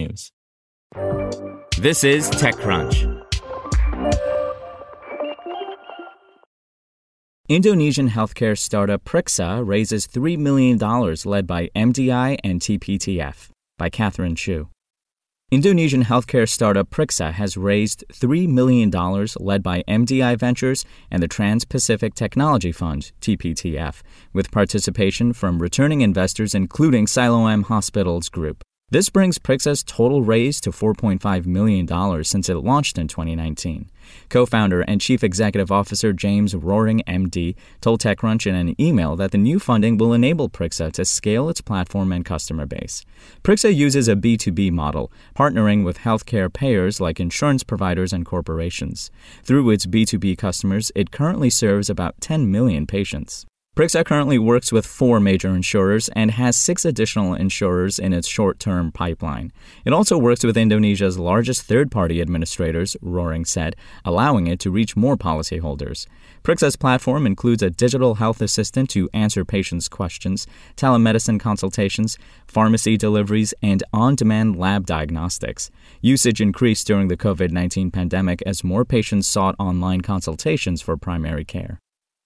technews. This is TechCrunch. Indonesian healthcare startup Prixa raises $3 million led by MDI and TPTF by Catherine Shu. Indonesian healthcare startup Prixa has raised $3 million led by MDI Ventures and the Trans Pacific Technology Fund, TPTF, with participation from returning investors including Siloam Hospitals Group. This brings Prixa's total raise to $4.5 million since it launched in 2019. Co founder and Chief Executive Officer James Roring, MD, told TechCrunch in an email that the new funding will enable Prixa to scale its platform and customer base. Prixa uses a B2B model, partnering with healthcare payers like insurance providers and corporations. Through its B2B customers, it currently serves about 10 million patients. Prixa currently works with four major insurers and has six additional insurers in its short term pipeline. It also works with Indonesia's largest third party administrators, Roring said, allowing it to reach more policyholders. Prixa's platform includes a digital health assistant to answer patients' questions, telemedicine consultations, pharmacy deliveries, and on demand lab diagnostics. Usage increased during the COVID 19 pandemic as more patients sought online consultations for primary care.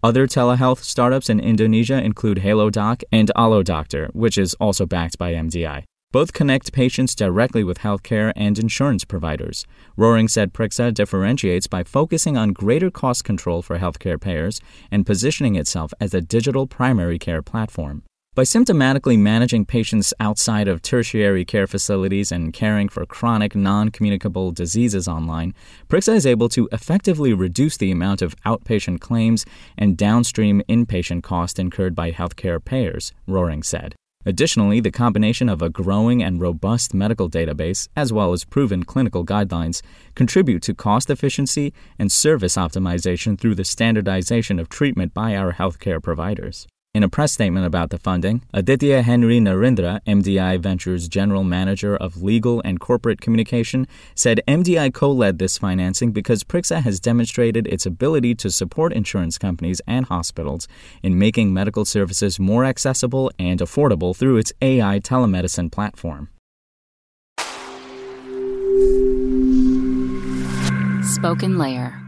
Other telehealth startups in Indonesia include HaloDoc and Alodokter, which is also backed by MDI. Both connect patients directly with healthcare and insurance providers. Roring said Prixa differentiates by focusing on greater cost control for healthcare payers and positioning itself as a digital primary care platform. By symptomatically managing patients outside of tertiary care facilities and caring for chronic non communicable diseases online, Prixa is able to effectively reduce the amount of outpatient claims and downstream inpatient cost incurred by healthcare payers, Roring said. Additionally, the combination of a growing and robust medical database, as well as proven clinical guidelines, contribute to cost efficiency and service optimization through the standardization of treatment by our healthcare providers. In a press statement about the funding, Aditya Henry Narendra, MDI Ventures General Manager of Legal and Corporate Communication, said MDI co led this financing because Prixa has demonstrated its ability to support insurance companies and hospitals in making medical services more accessible and affordable through its AI telemedicine platform. Spoken Layer.